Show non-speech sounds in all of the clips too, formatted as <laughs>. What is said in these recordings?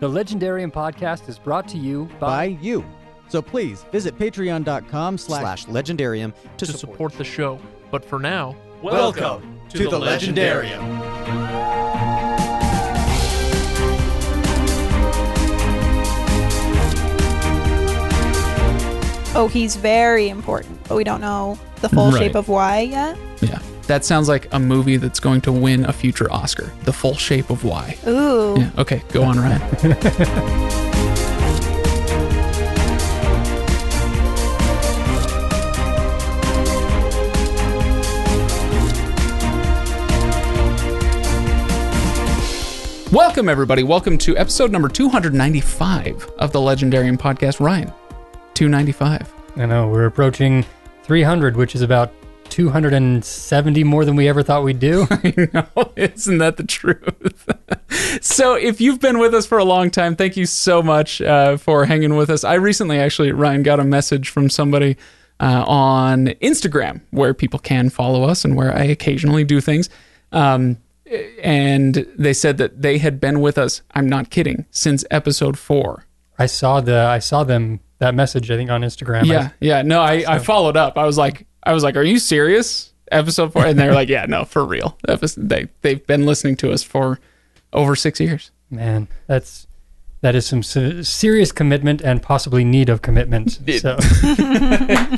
The Legendarium podcast is brought to you by by, you. So please visit patreon.com slash slash legendarium to, to support the show. But for now, Welcome to the Legendarium. Oh, he's very important, but we don't know the full Right. shape of why yet. Yeah. That sounds like a movie that's going to win a future Oscar. The full shape of why. Ooh. Yeah. Okay, go on, Ryan. <laughs> Welcome, everybody. Welcome to episode number 295 of the Legendarium podcast. Ryan, 295. I know we're approaching 300, which is about 270 more than we ever thought we'd do. <laughs> I know, isn't that the truth? <laughs> so, if you've been with us for a long time, thank you so much uh, for hanging with us. I recently actually, Ryan, got a message from somebody uh, on Instagram where people can follow us and where I occasionally do things. Um, and they said that they had been with us, I'm not kidding, since episode four. I saw the I saw them that message I think on Instagram. Yeah, yeah. No, I, I followed up. I was like, I was like, are you serious? Episode four, and they're like, yeah, no, for real. They they've been listening to us for over six years. Man, that's that is some serious commitment and possibly need of commitment. So, <laughs>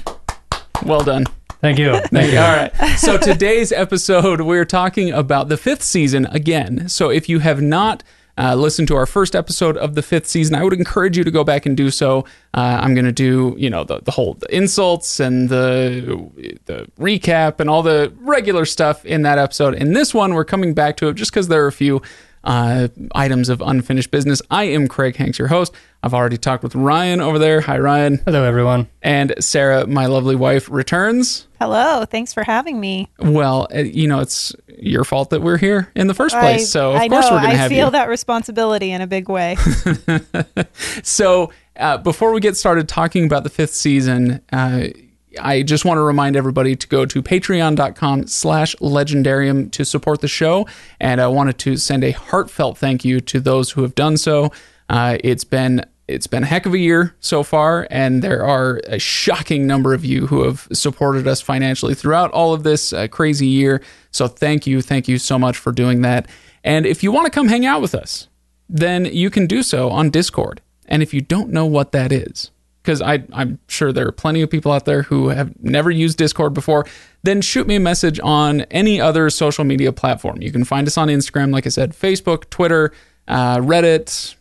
Well done. thank you. Thank you. All right. So today's episode, we're talking about the fifth season again. So if you have not uh, listened to our first episode of the fifth season, I would encourage you to go back and do so. Uh, I'm going to do, you know, the, the whole the insults and the the recap and all the regular stuff in that episode. In this one, we're coming back to it just because there are a few uh, items of unfinished business. I am Craig Hanks, your host. I've already talked with Ryan over there. Hi, Ryan. Hello, everyone. And Sara, my lovely wife, returns. Hello. Thanks for having me. Well, uh, you know, it's your fault that we're here in the first I, place. so, of I course, know. we're going to I have feel that responsibility in a big way. <laughs> So, uh, before we get started talking about the fifth season, uh, I just want to remind everybody to go to patreon.com slash legendarium to support the show. And I wanted to send a heartfelt thank you to those who have done so. Uh, it's been it's been a heck of a year so far, and there are a shocking number of you who have supported us financially throughout all of this uh, crazy year. So thank you, thank you so much for doing that. And if you want to come hang out with us, then you can do so on Discord. And if you don't know what that is, because I'm sure there are plenty of people out there who have never used Discord before, then shoot me a message on any other social media platform. You can find us on Instagram, like I said, Facebook, Twitter, uh, Reddit,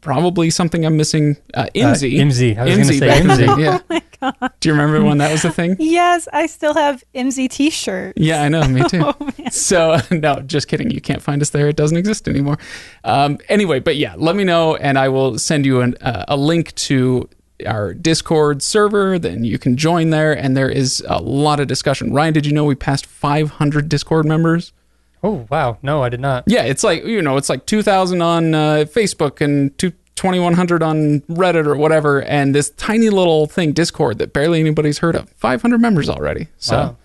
probably something I'm missing. Uh, IMSI. IMSI. I was gonna say back in the IMSI. day, Yeah. Do you remember when that was a thing? <laughs> yes, I still have MZ t shirt. Yeah, I know. Me <laughs> too. oh, so, <laughs> no, just kidding. You can't find us there. It doesn't exist anymore. Um, anyway, but yeah, let me know and I will send you an, uh, a link to our Discord server. Then you can join there and there is a lot of discussion. Ryan, did you know we passed 500 Discord members? Oh, wow. No, I did not. Yeah, it's like, you know, it's like 2,000 on uh, Facebook and two, 2,100 on Reddit or whatever. And this tiny little thing, Discord, that barely anybody's heard of. 500 members already. So, Wow.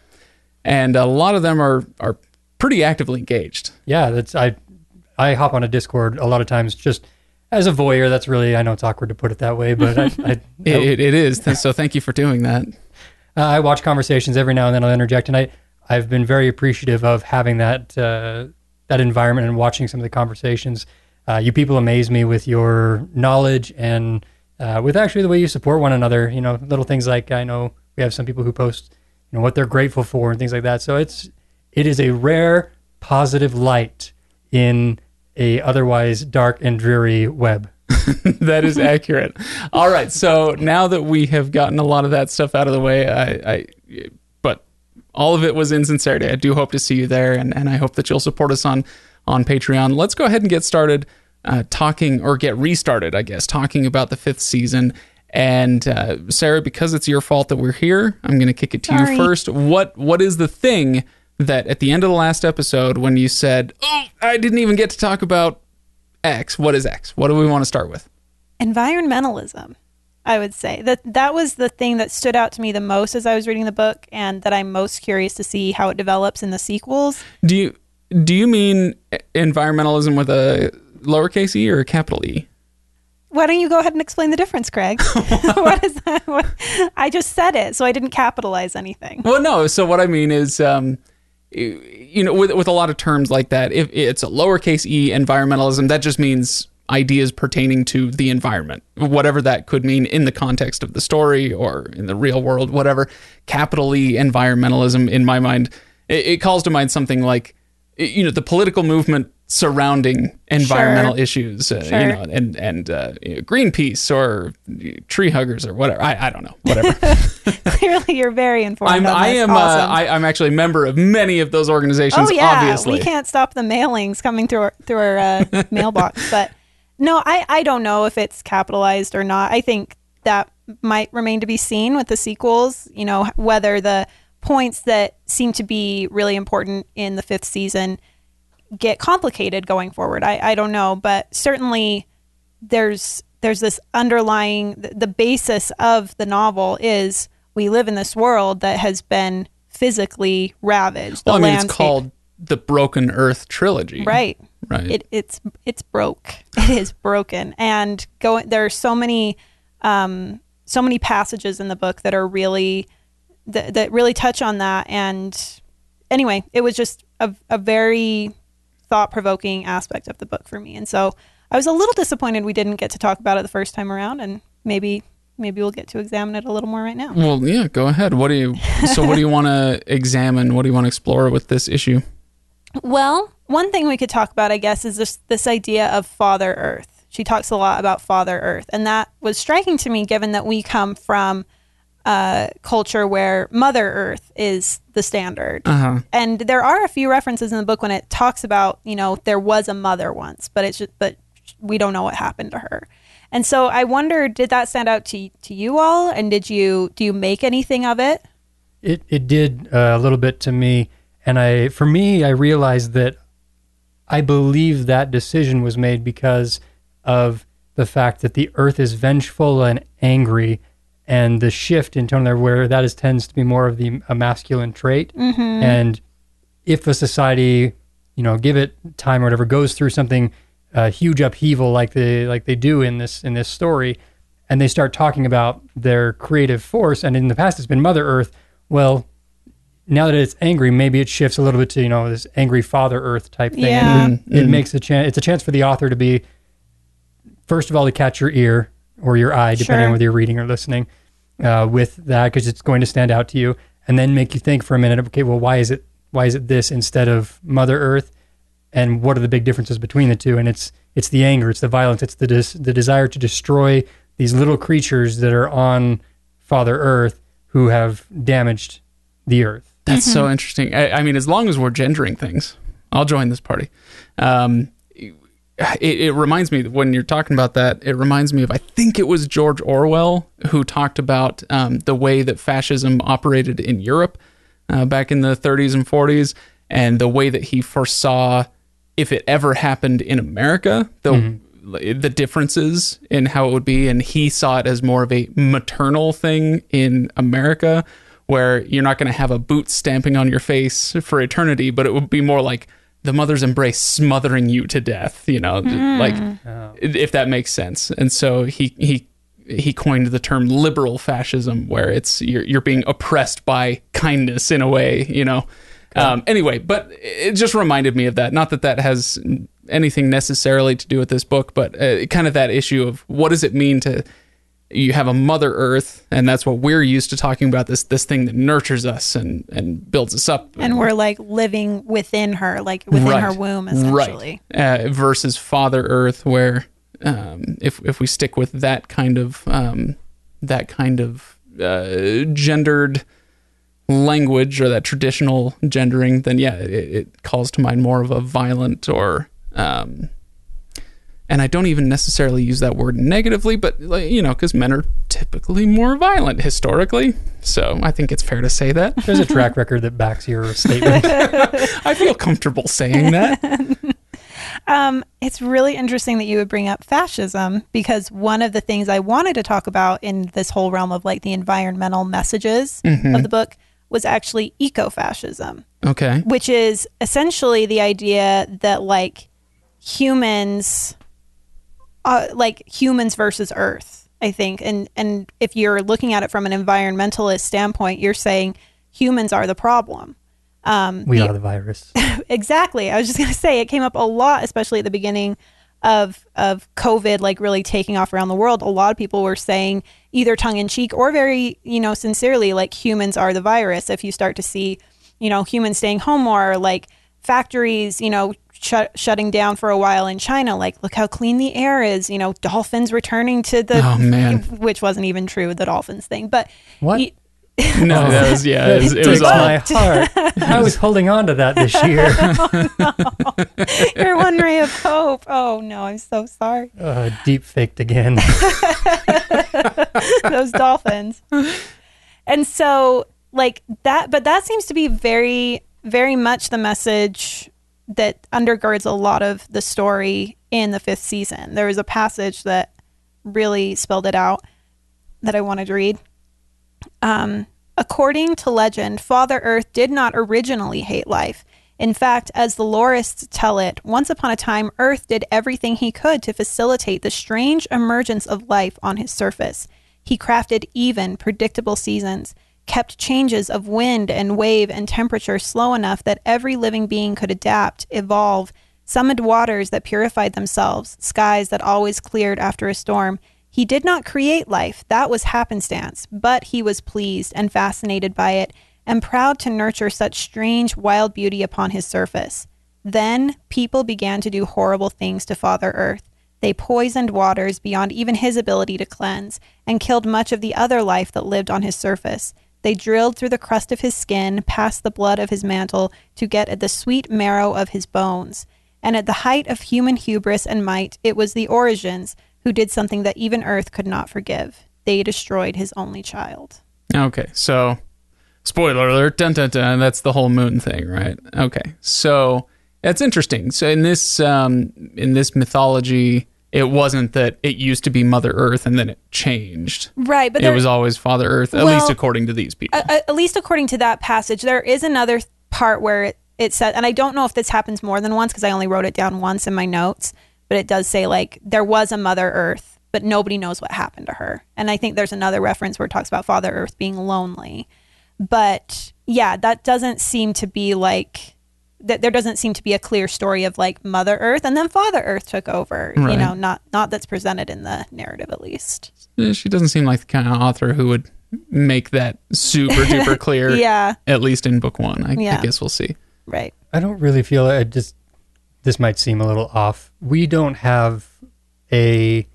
and a lot of them are, are pretty actively engaged. Yeah, that's I. I hop on a Discord a lot of times just as a voyeur. That's really I know it's awkward to put it that way, but I, I, <laughs> It, it, it is. So thank you for doing that. Uh, I watch conversations every now and then. I'll interject, and I I've been very appreciative of having that uh, that environment and watching some of the conversations. Uh, you people amaze me with your knowledge and uh, with actually the way you support one another. You know, little things like I know we have some people who post you know what they're grateful for and things like that. So it's it is a rare positive light in a otherwise dark and dreary web. <laughs> that is accurate. All right. So now that we have gotten a lot of that stuff out of the way, I, I but all of it was in sincerity. I do hope to see you there, and, and I hope that you'll support us on on Patreon. Let's go ahead and get started uh, talking, or get restarted, I guess, talking about the fifth season. And uh, Sara, because it's your fault that we're here, I'm going to kick it to Sorry. you first. What what is the thing that at the end of the last episode, when you said, "Oh, I didn't even get to talk about X," what is X? What do we want to start with? Environmentalism. I would say that that was the thing that stood out to me the most as I was reading the book, and that I'm most curious to see how it develops in the sequels. Do you do you mean environmentalism with a lowercase e or a capital E? Why don't you go ahead and explain the difference, Craig? <laughs> <laughs> what is that? What, I just said it, so I didn't capitalize anything. Well, no. So what I mean is, um, you know, with with a lot of terms like that, if it's a lowercase e environmentalism, that just means ideas pertaining to the environment, whatever that could mean in the context of the story or in the real world, whatever. Capital E environmentalism, in my mind, it, it calls to mind something like, you know, the political movement surrounding environmental Sure. issues, uh, Sure. you know, and and uh, you know, Greenpeace or tree huggers or whatever. I, I don't know, whatever. <laughs> Clearly, you're very informed. I'm I am. Awesome. uh, I, I'm actually a member of many of those organizations. oh yeah, obviously. we can't stop the mailings coming through our, through our uh, <laughs> mailbox. But no, I I don't know if it's capitalized or not. I think that might remain to be seen with the sequels. You know whether the points that seem to be really important in the fifth season get complicated going forward. I I don't know, but certainly there's there's this underlying the, basis of the novel is we live in this world that has been physically ravaged. The Well, I mean, landscape- it's called the Broken Earth trilogy. right. Right. It, it's it's broke. <laughs> It is broken, and going there are so many um, so many passages in the book that are really that, that really touch on that. And anyway, it was just a, a very thought provoking aspect of the book for me, and so I was a little disappointed we didn't get to talk about it the first time around, and maybe maybe we'll get to examine it a little more right now. well, yeah. Go ahead. What do you? So, what do you want to <laughs> examine? What do you want to explore with this issue? Well, one thing we could talk about, I guess, is this this idea of Father Earth. She talks a lot about Father Earth, and that was striking to me, given that we come from a culture where Mother Earth is the standard. Uh huh. And there are a few references in the book when it talks about, you know, there was a mother once, but it's just, but we don't know what happened to her. And so I wonder, did that stand out to to you all? And did you do you make anything of it? It it did uh, a little bit to me, and I for me I realized that I believe that decision was made because of the fact that the Earth is vengeful and angry, and the shift in tone there, where that is tends to be more of the a masculine trait, and if a society, you know, give it time or whatever, goes through something uh, huge upheaval like they like they do in this in this story, and they start talking about their creative force, and in the past it's been Mother Earth. Well, now that it's angry, maybe it shifts a little bit to you know this angry Father Earth type thing. Yeah. And it, it makes a chance. It's a chance for the author to be, first of all, to catch your ear or your eye, depending Sure. on whether you're reading or listening, uh, with that because it's going to stand out to you, and then make you think for a minute. Okay, well, why is it why is it this instead of Mother Earth, and what are the big differences between the two? And it's it's the anger, it's the violence, it's the des- the desire to destroy these little creatures that are on Father Earth who have damaged the Earth. That's so interesting. I, I mean, as long as we're gendering things, I'll join this party. Um, it, it reminds me when you're talking about that. It reminds me of I think it was George Orwell who talked about um, the way that fascism operated in Europe uh, back in the 30s and 40s, and the way that he foresaw if it ever happened in America, the the differences in how it would be, and he saw it as more of a maternal thing in America, where you're not going to have a boot stamping on your face for eternity, but it would be more like the mother's embrace smothering you to death, you know, like if that makes sense. And so he he he coined the term liberal fascism, where it's you're you're being oppressed by kindness in a way, you know. Um, anyway, but it just reminded me of that. Not that that has anything necessarily to do with this book, but uh, kind of that issue of what does it mean to you have a mother earth and that's what we're used to talking about this this thing that nurtures us and and builds us up. And we're like living within her, like within her womb, essentially. right uh, versus father earth where um, if if we stick with that kind of um, that kind of uh, gendered language or that traditional gendering then yeah it, it calls to mind more of a violent or um, and I don't even necessarily use that word negatively, but like, you know, because men are typically more violent historically. So I think it's fair to say that. There's a track record that backs your statement. <laughs> I feel comfortable saying that. <laughs> Um, it's really interesting that you would bring up fascism because one of the things I wanted to talk about in this whole realm of like the environmental messages of the book was actually ecofascism, Okay. which is essentially the idea that like humans uh, like humans versus Earth. I think, and and if you're looking at it from an environmentalist standpoint, you're saying humans are the problem. Um, We the- are the virus. <laughs> exactly. I was just gonna say it came up a lot, especially at the beginning of of COVID, like really taking off around the world. A lot of people were saying either tongue in cheek or very, you know, sincerely, like humans are the virus. If you start to see, you know, humans staying home more, like factories, you know, shut, shutting down for a while in China, like look how clean the air is. You know, dolphins returning to the, Oh, man. which wasn't even true, the dolphins thing, but What? y- <laughs> No, that was yeah. It was, it was all. my heart. <laughs> I was holding on to that this <laughs> year. you're one ray of hope. Oh no, I'm so sorry. uh, deep faked again. those dolphins. And so, like that, but that seems to be very, very much the message that undergirds a lot of the story in the fifth season. There was a passage that really spelled it out that I wanted to read. Um, according to legend, Father Earth did not originally hate life. In fact, as the lorists tell it, once upon a time, Earth did everything he could to facilitate the strange emergence of life on his surface. He crafted even, predictable seasons, kept changes of wind and wave and temperature slow enough that every living being could adapt, evolve, summoned waters that purified themselves, skies that always cleared after a storm. He did not create life, that was happenstance, but he was pleased and fascinated by it, and proud to nurture such strange, wild beauty upon his surface. Then people began to do horrible things to Father Earth. They poisoned waters beyond even his ability to cleanse, and killed much of the other life that lived on his surface. They drilled through the crust of his skin, past the blood of his mantle, to get at the sweet marrow of his bones. And at the height of human hubris and might, it was the Orogenes who did something that even Earth could not forgive. They destroyed his only child. Okay, so spoiler alert, dun dun dun. That's the whole moon thing, right? Okay, so that's interesting. So in this um, in this mythology, it wasn't that it used to be Mother Earth and then it changed. Right, but it was always Father Earth, at Well, least according to these people. a- at least according to that passage, there is another part where it, it said, and I don't know if this happens more than once because I only wrote it down once in my notes, but it does say like there was a Mother Earth, but nobody knows what happened to her. And I think there's another reference where it talks about Father Earth being lonely. But yeah, that doesn't seem to be like that. There doesn't seem to be a clear story of like Mother Earth and then Father Earth took over. You know, not not that's presented in the narrative at least. She doesn't seem like the kind of author who would make that super duper <laughs> clear. Yeah, At least in book one, I, I guess we'll see. right. I don't really feel it I just this might seem a little off. We don't have a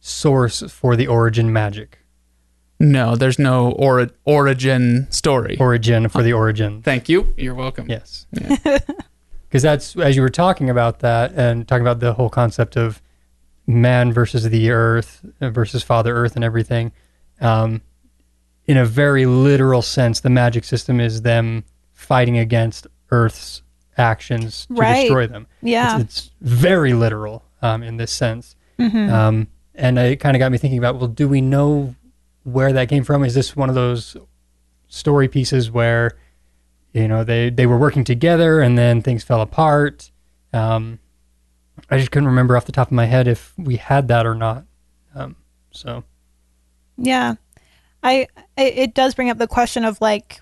source for the orogene magic. No, there's no ori- origin story. Origin for the origin. Thank you. You're welcome. Yes. Because <laughs> that's as you were talking about that and talking about the whole concept of man versus the earth uh, versus Father Earth and everything. Um, in a very literal sense, the magic system is them fighting against Earth's actions to Right. destroy them. Yeah. It's, it's very literal um, in this sense. Um, and it kind of got me thinking about well, do we know where that came from? Is this one of those story pieces where you know they they were working together and then things fell apart? Um, I just couldn't remember off the top of my head if we had that or not. Um, so Yeah, I I- it does bring up the question of like,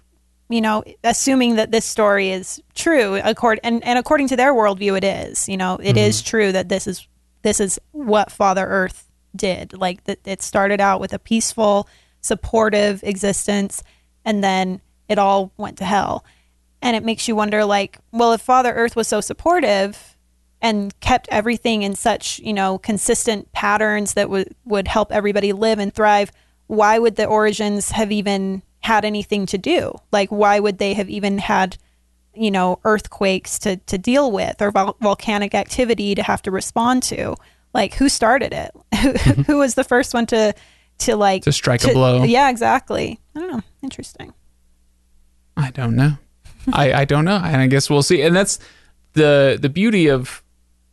you know, assuming that this story is true, accord and and according to their worldview, it is. You know, it is true that this is this is what Father Earth did. Like that, it started out with a peaceful, supportive existence, and then it all went to hell. And it makes you wonder, like, well, if Father Earth was so supportive and kept everything in such you know consistent patterns that would would help everybody live and thrive why would the orogenes have even had anything to do like why would they have even had you know earthquakes to to deal with or vol- volcanic activity to have to respond to like who started it <laughs> who, who was the first one to to like To strike a blow. yeah exactly i don't know interesting I don't know. I, I don't know. And I guess we'll see. And that's the the beauty of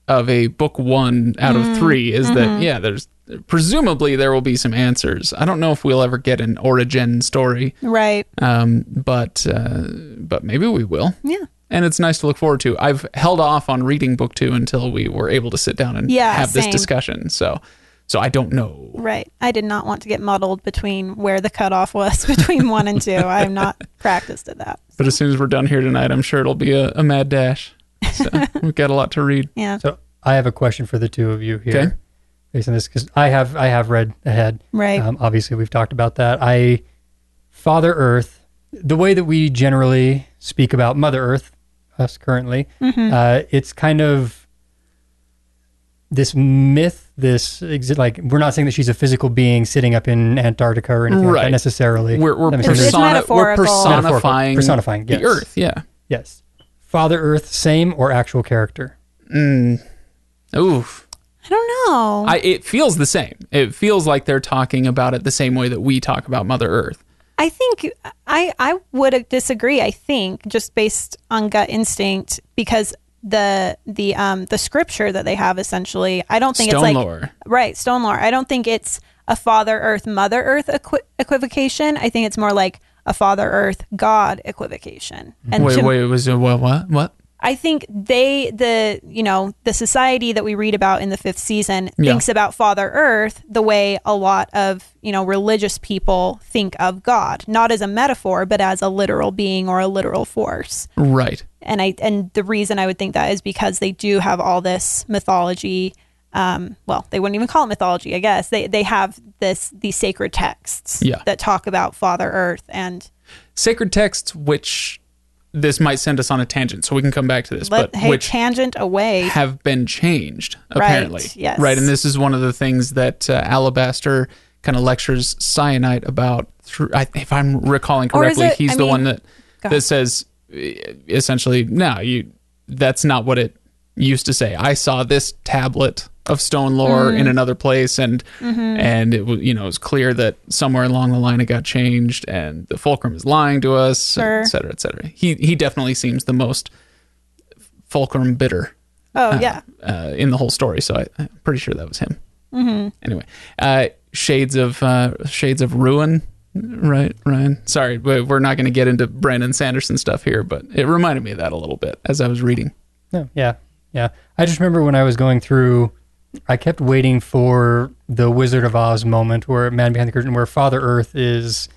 of a book one out of three is that yeah, there's presumably there will be some answers. I don't know if we'll ever get an origin story, right um, but uh, but maybe we will. yeah and it's nice to look forward to. I've held off on reading book two until we were able to sit down and Yeah, have this discussion. So, so I don't know. Right. I did not want to get muddled between where the cutoff was <laughs> between one and two. I am not practiced at that. But as soon as we're done here tonight, I'm sure it'll be a, a mad dash. So <laughs> we've got a lot to read. Yeah. So I have a question for the two of you here, Okay. based on this, because I have I have read ahead. Right. Um, obviously, we've talked about that. I Father Earth, the way that we generally speak about Mother Earth, us currently, Mm-hmm. uh, it's kind of this myth. This exi- like we're not saying that she's a physical being sitting up in Antarctica or anything like that necessarily. We're, we're, That makes sense. It's persona- we're metaphorical. personifying, Personifying, the earth. Yeah. yes, Father Earth, same or actual character? Mm. Oof. I don't know. I, it feels the same. It feels like they're talking about it the same way that we talk about Mother Earth. I think I I would disagree. I think just based on gut instinct because the the um the scripture that they have essentially I don't think Stone it's like lore. right stone lore. I don't think it's a Father Earth Mother Earth equi- equivocation. I think it's more like a Father Earth God equivocation. And Wait, to- wait, was it what? What? What? I think they the you know the society that we read about in the fifth season Yeah. thinks about Father Earth the way a lot of you know religious people think of God, not as a metaphor, but as a literal being or a literal force. Right. And I and the reason I would think that is because they do have all this mythology. Um, well, they wouldn't even call it mythology, I guess. They they have this these sacred texts Yeah. that talk about Father Earth and Sacred texts, which this might send us on a tangent, so we can come back to this, let but hey, which tangent away. have been changed apparently, Right, yes. Right, and this is one of the things that uh, Alabaster kind of lectures Syenite about. Through, I, if I'm recalling correctly, it- he's I the mean- one that that says essentially, no, you. That's not what it used to say. I saw this tablet of stone lore Mm. in another place, and Mm-hmm. and it was you know it was clear that somewhere along the line it got changed, and the fulcrum is lying to us, Sure. et cetera, et cetera. He he definitely seems the most fulcrum bitter oh yeah. uh, in the whole story. So I, I'm pretty sure that was him. Mm-hmm. Anyway, uh, shades of uh, shades of ruin. Right, Ryan. Sorry, we- we're not going to get into Brandon Sanderson stuff here, but it reminded me of that a little bit as I was reading. No, yeah, yeah. I just remember when I was going through, I kept waiting for the Wizard of Oz moment where Man Behind the Curtain, where Father Earth is,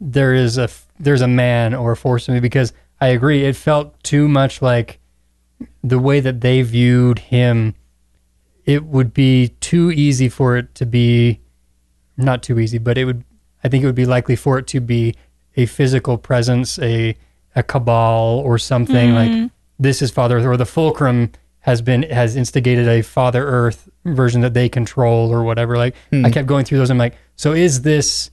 there is a there's a man or a force in me because I agree it felt too much like the way that they viewed him. It would be too easy for it to be, not too easy, but it would. I think it would be likely for it to be a physical presence, a a cabal or something like mm-hmm. this is Father Earth, or the Fulcrum has been has instigated a Father Earth version that they control or whatever. Like I kept going through those. I'm like, so is this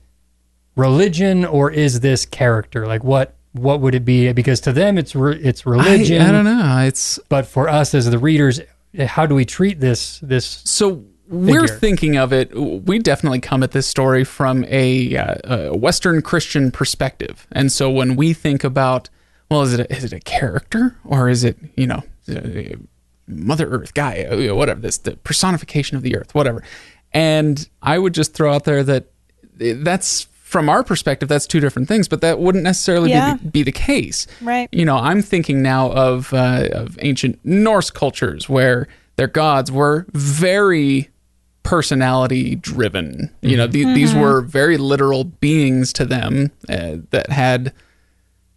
religion or is this character? Like what what would it be? Because to them it's re- it's religion, I, I don't know. It's but for us as the readers, how do we treat this this? so we're Figure. thinking of it. We definitely come at this story from a, uh, a Western Christian perspective, and so when we think about, well, is it a, is it a character or is it you know Mother Earth, Gaia, you know, whatever this the personification of the Earth, whatever. And I would just throw out there that that's from our perspective, that's two different things, but that wouldn't necessarily Yeah. be, the, be the case. Right. You know, I'm thinking now of uh, of ancient Norse cultures where their gods were very personality driven. You know, the, these Mm-hmm. were very literal beings to them uh, that had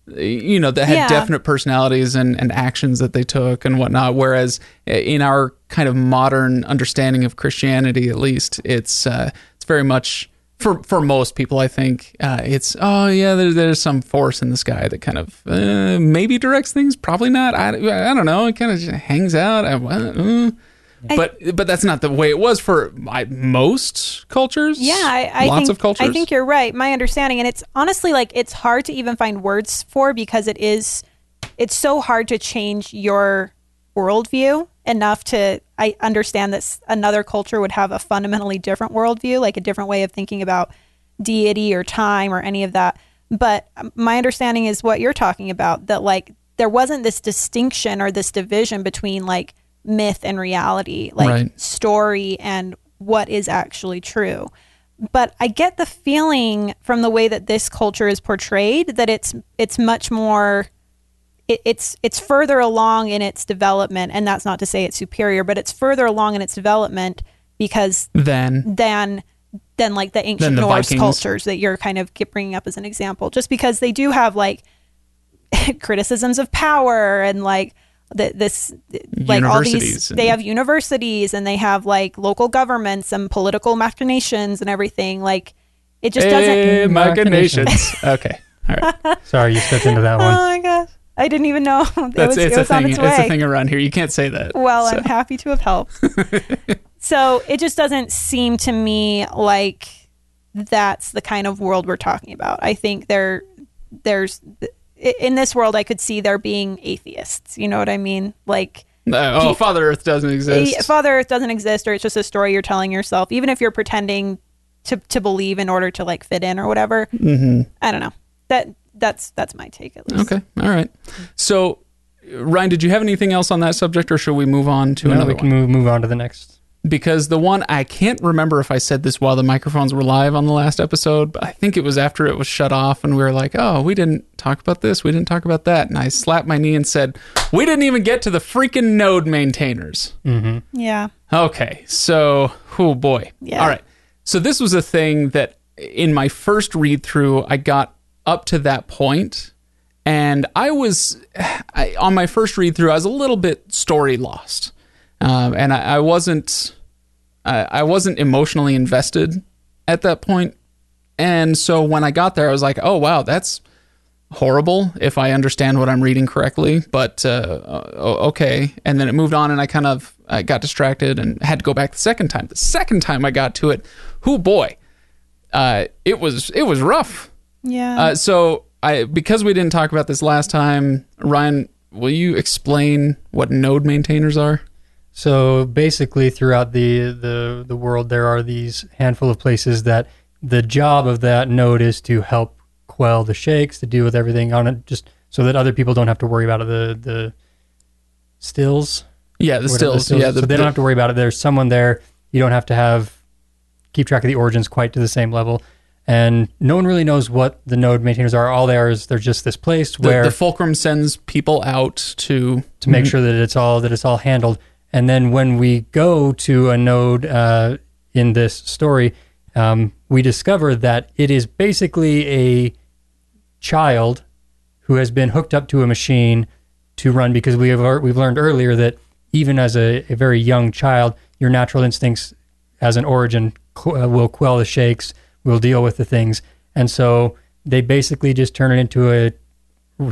you know that had Yeah. definite personalities and, and actions that they took and whatnot. Whereas uh, in our kind of modern understanding of christianity at least it's uh, it's very much for for most people i think uh, it's oh yeah there, there's some force in the sky that kind of uh, maybe directs things probably not. I, I don't know. It kind of just hangs out. I, but but that's not the way it was for I, most cultures Yeah, I, I lots think, of cultures I think you're right. My understanding, and it's honestly like it's hard to even find words for because it is, it's so hard to change your worldview enough to I understand that another culture would have a fundamentally different worldview, like a different way of thinking about deity or time or any of that. But um, my understanding is what you're talking about that like there wasn't this distinction or this division between like myth and reality, like Right. story and what is actually true. But I get the feeling from the way that this culture is portrayed that it's it's much more it, it's it's further along in its development, and that's not to say it's superior, but it's further along in its development because Then than than like the ancient the Norse Vikings. cultures that you're kind of keep bringing up as an example, just because they do have like <laughs> criticisms of power and like the, this like all these Universities they have universities and they have like local governments and political machinations and everything like it just doesn't Eh, Machinations. machinations. <laughs> okay. All right. Sorry, you stepped into that oh one. my gosh i didn't even know <laughs> it That's was, it's it a was on thing. its It's, a thing around here. You can't say that. well So- i'm happy to have helped <laughs> so it just doesn't seem to me like that's the kind of world we're talking about i think there there's in this world i could see there being atheists you know what i mean like Uh, oh, Father Earth doesn't exist. father earth doesn't exist or it's just a story you're telling yourself even if you're pretending to, to believe in order to like fit in or whatever mm-hmm. i don't know that that's that's my take at least Okay. All right. So, Ryan, did you have anything else on that subject, or should we move on to No, another we can one? move move on to the next. Because the one I can't remember if I said this while the microphones were live on the last episode, but I think it was after it was shut off, and we were like, "Oh, we didn't talk about this. We didn't talk about that." And I slapped my knee and said, "We didn't even get to the freaking node maintainers." Mm-hmm. yeah Okay, so oh boy. Yeah. All right. So this was a thing that in my first read through, I got up to that point, and I was <sighs> I, on my first read through. I was a little bit story lost, um, and I, I wasn't I, I wasn't emotionally invested at that point. And so when I got there, I was like, "Oh wow, that's horrible if I understand what I'm reading correctly, but uh, okay. And then it moved on, and I kind of I got distracted and had to go back the second time. The second time I got to it, who boy, uh, it was it was rough. yeah Uh, so I because we didn't talk about this last time, Ryan, will you explain what node maintainers are? So basically, throughout the, the the world, there are these handful of places that the job of that node is to help quell the shakes, to deal with everything on it, just so that other people don't have to worry about the the stills. Yeah, the whatever stills. Yeah, the, so they don't have to worry about it. There's someone there. You don't have to have keep track of the orogenes quite to the same level. And no one really knows what the node maintainers are. All they are is they're just this place the, where the fulcrum sends people out to to make sure that it's all that it's all handled. And then when we go to a node uh, in this story, um, we discover that it is basically a child who has been hooked up to a machine to run because we have we've learned earlier that even as a, a very young child, your natural instincts as an orogene uh, will quell the shakes, will deal with the things, and so they basically just turn it into a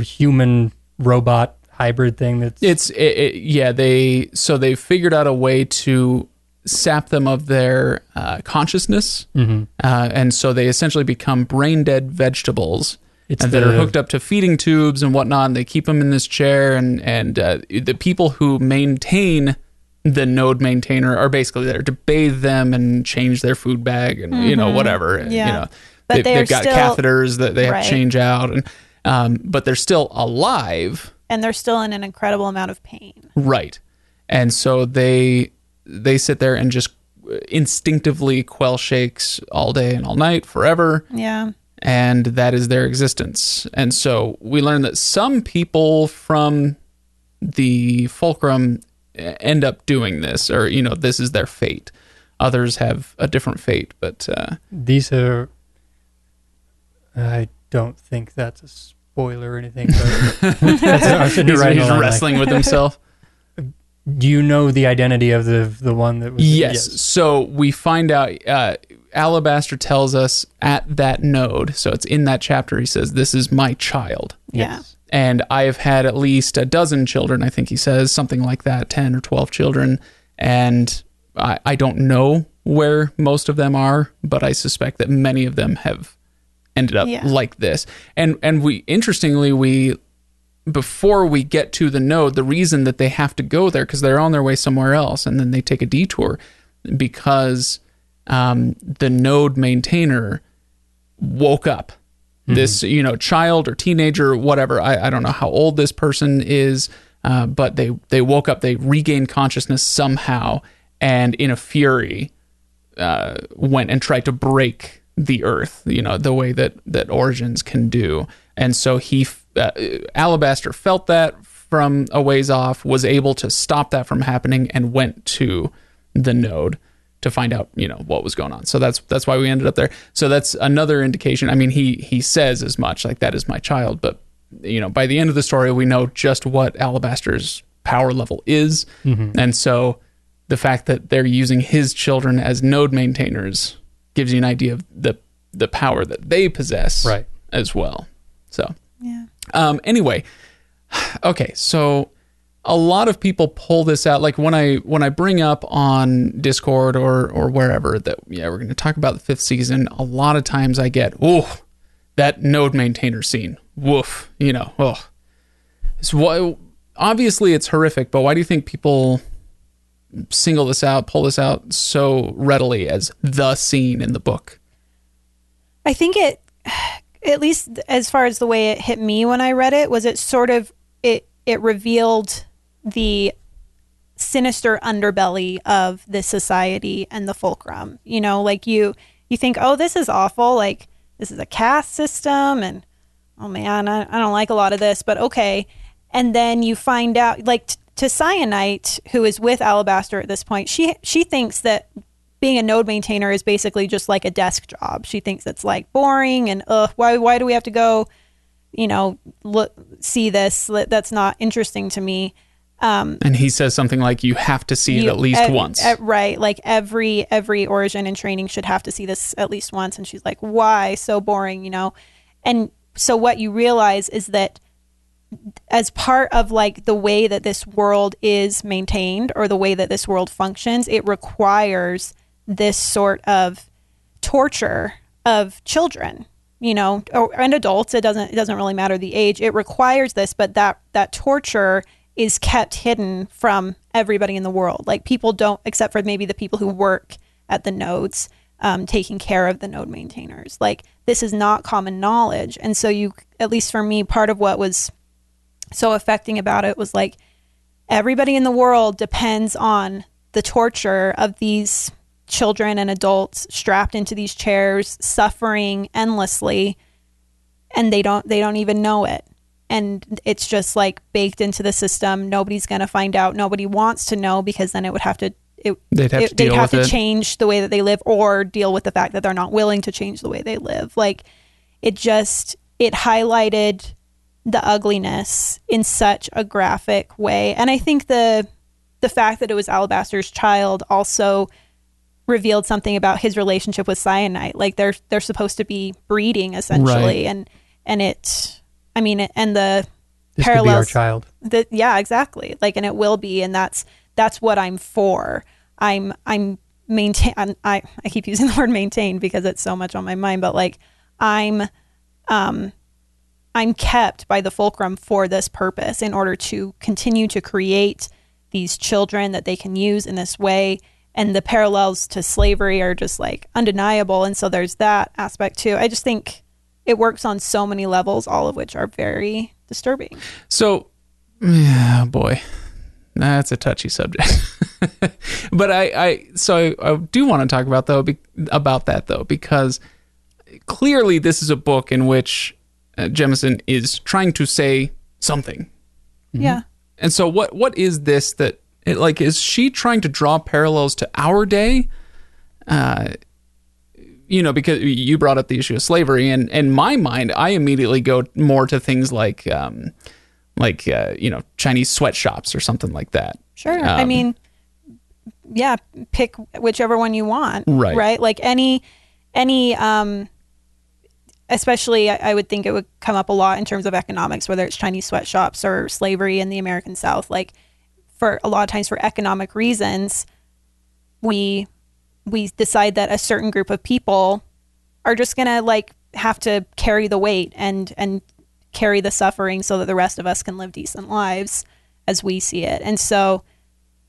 human robot hybrid thing that's It's it, it, yeah. They so they figured out a way to sap them of their uh, consciousness, Mm-hmm. uh, and so they essentially become brain dead vegetables. It's and that are hooked up to feeding tubes and whatnot. And they keep them in this chair, and and uh, the people who maintain the node maintainer are basically there to bathe them and change their food bag and you know whatever. Mm-hmm. Yeah. You know, But they, they they've got still- catheters that they have Right. to change out, and um, but they're still alive. And they're still in an incredible amount of pain Right. And so they they sit there and just instinctively quell shakes all day and all night forever yeah and that is their existence. And so we learn that some people from the fulcrum eh, end up doing this or you know this is their fate. Others have a different fate, but uh, these are I don't think that's a spoiler or anything. But <laughs> that's, I'm sitting he's, writing he's along, like, wrestling with <laughs> himself. do you know the identity of the the one that was Yes. So we find out uh, Alabaster tells us at that node. So it's in that chapter. He says, "This is my child," Yes. and I have had at least a dozen children. I think he says something like that, ten or twelve children, and I, I don't know where most of them are, but I suspect that many of them have ended up Yeah. like this. And and we interestingly we before we get to the node, the reason that they have to go there because they're on their way somewhere else, and then they take a detour because um, the node maintainer woke up. This you know child or teenager, whatever. I, I don't know how old this person is, uh, but they they woke up. They regained consciousness somehow, and in a fury, uh, went and tried to break the earth. You know the way that that orogenes can do, and so he uh, Alabaster felt that from a ways off, was able to stop that from happening, and went to the node to find out, you know, what was going on. So that's that's why we ended up there. So that's another indication. I mean, he he says as much like that is my child, but you know, by the end of the story, we know just what Alabaster's power level is, and so the fact that they're using his children as node maintainers gives you an idea of the the power that they possess Right. as well. So Yeah. um, anyway, okay, so a lot of people pull this out. Like when I when I bring up on Discord or or wherever that yeah we're going to talk about the fifth season. A lot of times I get oh that node maintainer scene. Woof, you know. Oh, it's why obviously it's horrific. But why do you think people single this out, pull this out so readily as the scene in the book? I think it, at least as far as the way it hit me when I read it, was it sort of it it revealed the sinister underbelly of the society and the fulcrum. You know, like you you think, oh, this is awful. Like this is a caste system, and oh man, I, I don't like a lot of this, but okay. And then you find out, like t- to Syenite, who is with Alabaster at this point, she she thinks that being a node maintainer is basically just like a desk job. She thinks it's like boring and ugh, why why do we have to go, you know, look see this? That's not interesting to me. Um, and he says something like, "You have to see it at least ev- once." ev- right? Like every every orogene and training should have to see this at least once. And she's like, why so boring? You know, and so what you realize is that as part of like the way that this world is maintained or the way that this world functions, it requires this sort of torture of children you know or, and adults it doesn't it doesn't really matter the age it requires this but that that torture is kept hidden from everybody in the world. Like people don't except for maybe the people who work at the nodes um, taking care of the node maintainers. Like this is not common knowledge. And so you at least for me part of what was so affecting about it was like everybody in the world depends on the torture of these children and adults strapped into these chairs suffering endlessly and they don't they don't even know it. And it's just like baked into the system. Nobody's going to find out. Nobody wants to know because then it would have to it, They'd have it- to they'd have to change the way that they live or deal with the fact that they're not willing to change the way they live. Like it just it highlighted the ugliness in such a graphic way and i think the the fact that it was alabaster's child also revealed something about his relationship with syenite like they're they're supposed to be breeding essentially Right. and and it i mean and the This could be our Parallels. child. that yeah exactly like and it will be and that's that's what i'm for i'm i'm maintain I'm, i i keep using the word maintain because it's so much on my mind but like i'm um i'm kept by the fulcrum for this purpose in order to continue to create these children that they can use in this way. And the parallels to slavery are just like undeniable. And so there's that aspect too. I just think it works on so many levels all of which are very disturbing. So, yeah, boy, that's a touchy subject. <laughs> but I, I, so I, I do want to talk about though be, about that though because clearly this is a book in which uh, Jemisin is trying to say something. yeah And so, what what is this that it, like is she trying to draw parallels to our day? Uh, you know, because you brought up the issue of slavery, and in my mind, I immediately go more to things like, um, like uh, you know, Chinese sweatshops or something like that. Sure. I Um, mean, yeah, pick whichever one you want. Right. Right. Like any, any, um, especially I, would think it would come up a lot in terms of economics, whether it's Chinese sweatshops or slavery in the American South. Like for a lot of times for economic reasons, we, we decide that a certain group of people are just to like have to carry the weight and, and carry the suffering so that the rest of us can live decent lives as we see it. And so,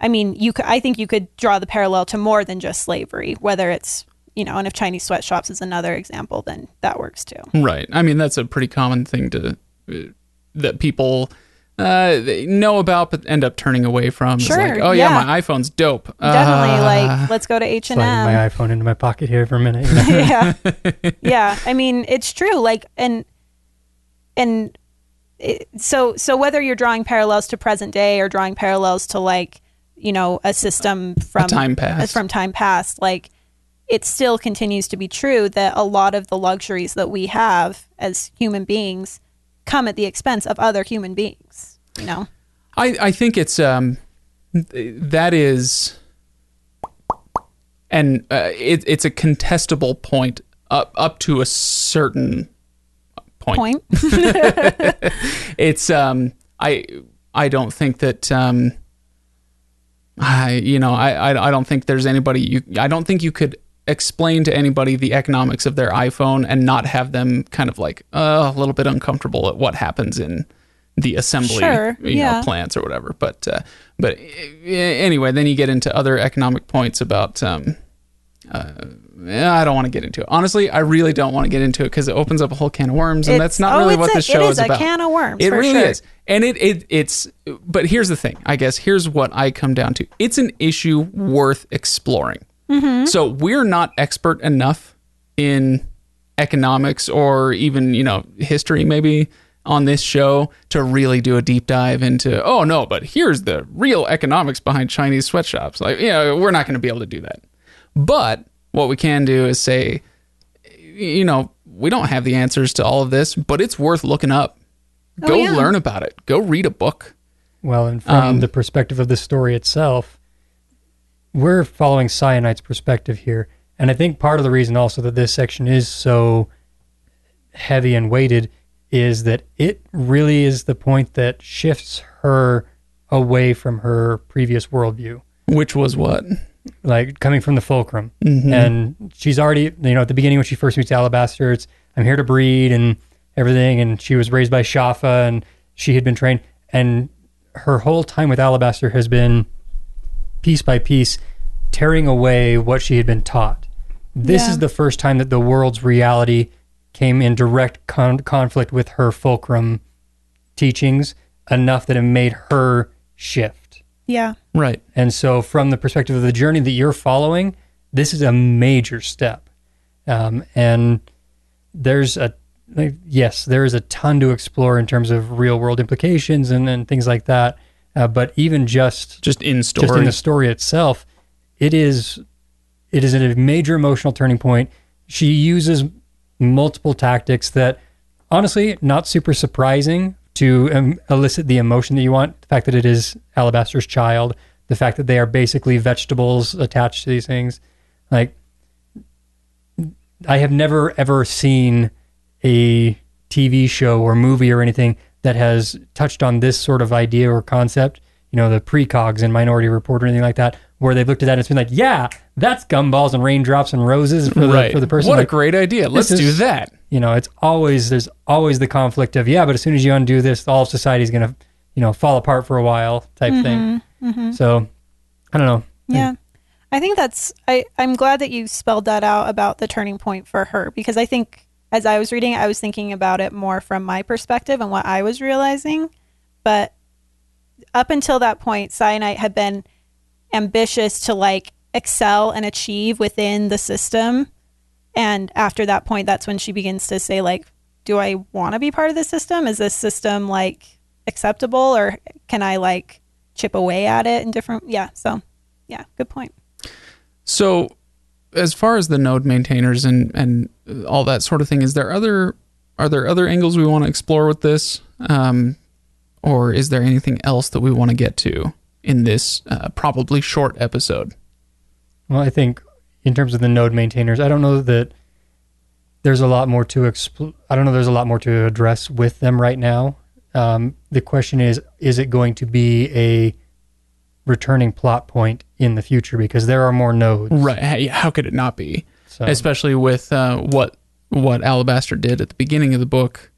I mean, you could, I think you could draw the parallel to more than just slavery, whether it's, you know, and if Chinese sweatshops is another example, then that works too. Right. I mean, that's a pretty common thing to uh, that people uh, they know about but end up turning away from. It's Sure, like, oh yeah, yeah. my iPhone's dope. Definitely, Uh, like, let's go to H and Sliding my iPhone into my pocket here for a minute. you <laughs> know? <laughs> yeah, yeah. I mean, it's true. Like, and and it, so so whether you're drawing parallels to present day or drawing parallels to like you know a system from time past. from time past, like it still continues to be true that a lot of the luxuries that we have as human beings come at the expense of other human beings. You know. I, I think it's um that is and uh, it, it's a contestable point up up to a certain point. Point. <laughs> <laughs> It's um I I don't think that um I you know I I, I don't think there's anybody you I don't think you could explain to anybody the economics of their iPhone and not have them kind of like uh, a little bit uncomfortable at what happens in the assembly Sure, you yeah. know plants or whatever but uh, but uh, anyway then you get into other economic points about um uh, I don't want to get into it. Honestly, I really don't want to get into it because it opens up a whole can of worms, and It's- that's not oh, really what a- the show it is is a about. can of worms, It really sure. is, and it, it it's. But here's the thing. I guess here's what I come down to. It's an issue worth exploring. Mm-hmm. So we're not expert enough in economics or even you know history maybe on this show to really do a deep dive into oh no but here's the real economics behind chinese sweatshops. Like you know we're not going to be able to do that. But what we can do is say you know we don't have the answers to all of this but it's worth looking up. Go Oh, yeah. learn about it. Go read a book. Well, and from Um, the perspective of the story itself, we're following Syenite's perspective here. And I think part of the reason also that this section is so heavy and weighted is that it really is the point that shifts her away from her previous worldview. which was what Like coming from the fulcrum. Mm-hmm. And she's already, you know, at the beginning when she first meets Alabaster, it's, I'm here to breed and everything. And she was raised by Schaffa and she had been trained. And her whole time with Alabaster has been piece by piece tearing away what she had been taught. This Yeah. is the first time that the world's reality came in direct con- conflict with her fulcrum teachings enough that it made her shift. Yeah. right And so, from the perspective of the journey that you're following, this is a major step. Um, and there's a, like, yes, there is a ton to explore in terms of real world implications and, and things like that. Uh, but even just just in story just in the story itself, it is it is a major emotional turning point. She uses multiple tactics that, honestly, not super surprising to um, elicit the emotion that you want. The fact that it is Alabaster's child, the fact that they are basically vegetables attached to these things, like I have never ever seen a TV show or movie or anything that has touched on this sort of idea or concept. You know, the precogs and Minority Report or anything like that, where they've looked at that and it's been like, yeah, that's gumballs and raindrops and roses for the right for the person. what a great idea let's is- do that you know, it's always there's always the conflict of yeah, but as soon as you undo this, all of society's gonna you know fall apart for a while type thing. Mm-hmm. Mm-hmm. So I don't know. Yeah. I think that's I, I'm glad that you spelled that out about the turning point for her because I think as I was reading I was thinking about it more from my perspective and what I was realizing. But up until that point, Syenite had been ambitious to like excel and achieve within the system. And after that point, that's when she begins to say, like, do I want to be part of the system? Is this system like acceptable or can I like chip away at it in different yeah, so yeah, good point. So, as far as the node maintainers and and all that sort of thing, is there other are there other angles we want to explore with this, um, or is there anything else that we want to get to in this uh, probably short episode? Well, I think in terms of the node maintainers, I don't know that there's a lot more to expl- I don't know. There's a lot more to address with them right now. Um, the question is, is it going to be a returning plot point in the future? Because there are more nodes. Right? Hey, How could it not be? So, Especially with uh, what what Alabaster did at the beginning of the book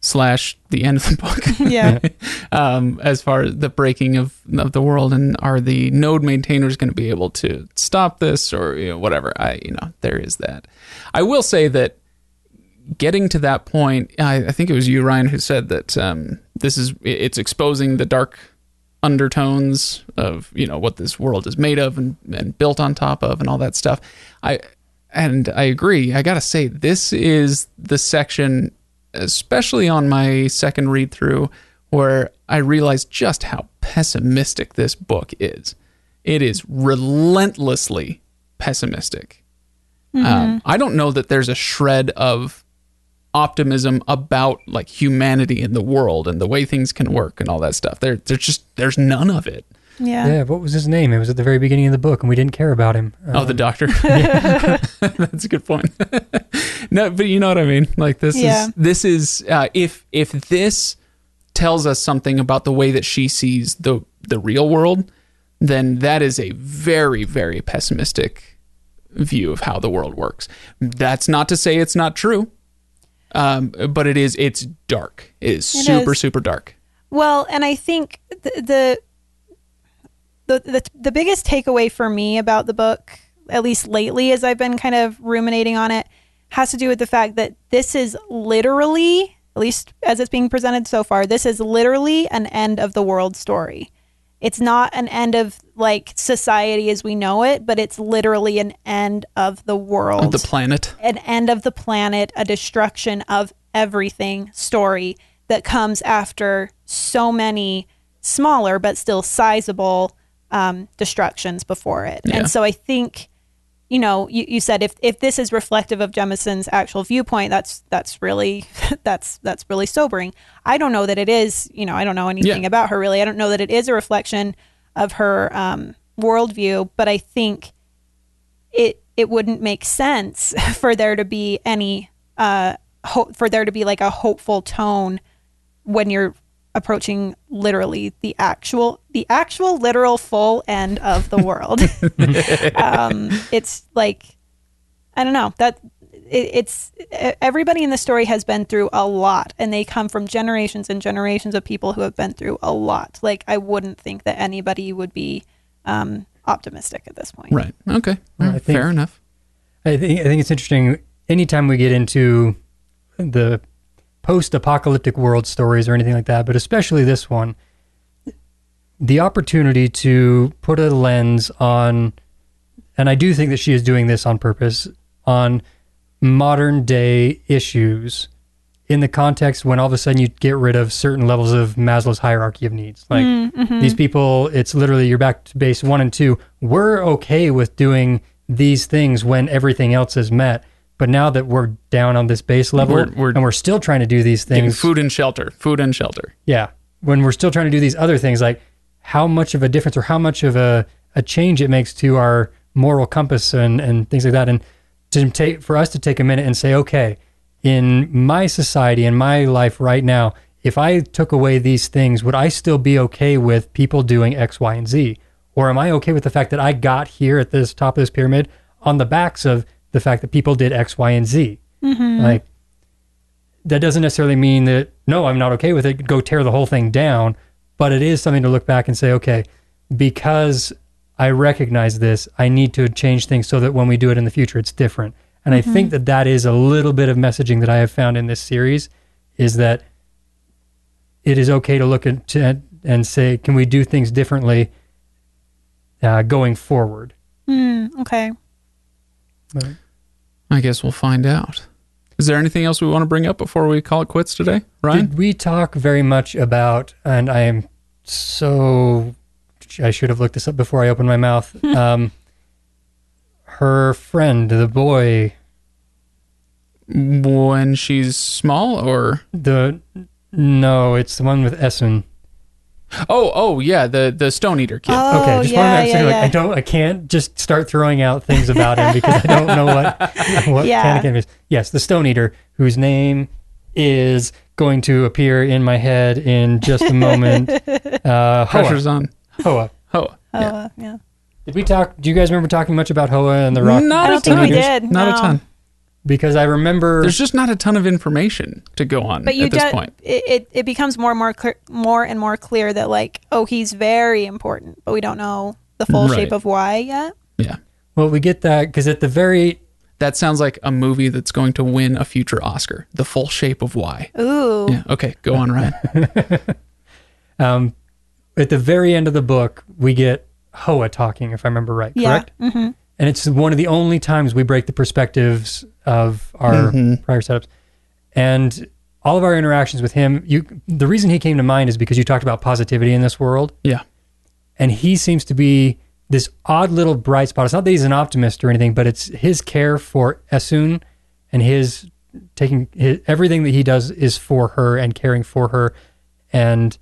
slash the end of the book. <laughs> Yeah. <laughs> um, as far as the breaking of, of the world and are the node maintainers going to be able to stop this or you know, whatever i you know there is that i will say that getting to that point i, I think it was you ryan who said that um, this is it's exposing the dark undertones of you know what this world is made of and, and built on top of and all that stuff i and i agree i gotta say this is the section especially on my second read through, where I realized just how pessimistic this book is. It is relentlessly pessimistic. Um, I don't know that there's a shred of optimism about like humanity in the world and the way things can work and all that stuff. There, there's just there's none of it. Yeah. Yeah, what was his name? It was at the very beginning of the book, and we didn't care about him. Oh, the doctor. <laughs> <laughs> That's a good point. <laughs> no, but you know what I mean. Like this Yeah. is this is uh, if if this tells us something about the way that she sees the the real world, then that is a very very pessimistic view of how the world works. That's not to say it's not true, um, but it is. It's dark. It is It super is. super dark. Well, and I think the, the the the the biggest takeaway for me about the book, at least lately, as I've been kind of ruminating on it, has to do with the fact that this is literally, at least as it's being presented so far, this is literally an end of the world story. It's not an end of like society as we know it, but it's literally an end of the world Of the planet. an end of the planet, a destruction of everything story that comes after so many smaller but still sizable um, destructions before it. Yeah. And so I think, you know, you, you said if, if this is reflective of Jemisin's actual viewpoint, that's that's really <laughs> that's that's really sobering. I don't know that it is. You know, I don't know anything Yeah. about her really. I don't know that it is a reflection of her um, worldview, but I think it it wouldn't make sense <laughs> for there to be any uh ho- for there to be like a hopeful tone when you're approaching literally the actual the actual literal full end of the world <laughs> um it's like i don't know that it, it's everybody in the story has been through a lot and they come from generations and generations of people who have been through a lot like i wouldn't think that anybody would be um optimistic at this point Right. Okay. Well, I Fair enough. I think I think it's interesting. Anytime we get into the post-apocalyptic world stories or anything like that, but especially this one, the opportunity to put a lens on, and I do think that she is doing this on purpose, on modern day issues in the context when all of a sudden you get rid of certain levels of Maslow's hierarchy of needs. Like mm, mm-hmm. these people, it's literally you're back to base one and two. We're okay with doing these things when everything else is met. But now that we're down on this base level We're- we're and we're still trying to do these things, food and shelter. Food and shelter. yeah, when we're still trying to do these other things, like how much of a difference or how much of a, a change it makes to our moral compass and, and things like that. And to take for us to take a minute and say, okay, in my society, in my life right now, if I took away these things, would I still be okay with people doing X, Y, and Z? Or am I okay with the fact that I got here at this top of this pyramid on the backs of the fact that people did X, Y, and Z? Like, that doesn't necessarily mean that no, I'm not okay with it. Go tear the whole thing down. But it is something to look back and say, okay, because I recognize this, I need to change things so that when we do it in the future, it's different. And I think that that is a little bit of messaging that I have found in this series, is that it is okay to look at and say, can we do things differently uh, going forward? Hmm, okay I guess we'll find out. Is there anything else we want to bring up before we call it quits today, Ryan? Did we talk very much about, and I am so, I should have looked this up before I opened my mouth. <laughs> um, her friend, the boy, when she's small, or the, no, it's the one with Essun. Oh, oh yeah, the the Stone Eater kid. Oh, Okay, just yeah, want to yeah, like, yeah. I don't, I can't just start throwing out things about him because I don't know what, <laughs> what Yeah. Canada Kingdom is. Yes, the Stone Eater, whose name is going to appear in my head in just a moment. <laughs> Uh, Pressure's Hoa. on. Hoa. Hoa. Oh, yeah. yeah. Did we talk? Do you guys remember talking much about Hoa and the Rock? Not I a don't think ton. we did, Not a no. ton. Because I remember There's just not a ton of information to go on But you at this do, point. it, it it becomes more and more clear, more and more clear that like oh he's very important, but we don't know the full Right. shape of why yet. Yeah. well, we get that because at the very That sounds like a movie that's going to win a future Oscar. The full shape of why. Ooh, Yeah. Okay. Go on, Ryan. <laughs> um, at the very end of the book, we get Hoa talking, if I remember right. yeah. Correct. Mm-hmm. And it's one of the only times we break the perspectives of our Mhm. prior setups. And all of our interactions with him, you the reason he came to mind is because you talked about positivity in this world, Yeah. and he seems to be this odd little bright spot. It's not that he's an optimist or anything, but it's his care for Essun and his taking his, everything that he does is for her and caring for her, and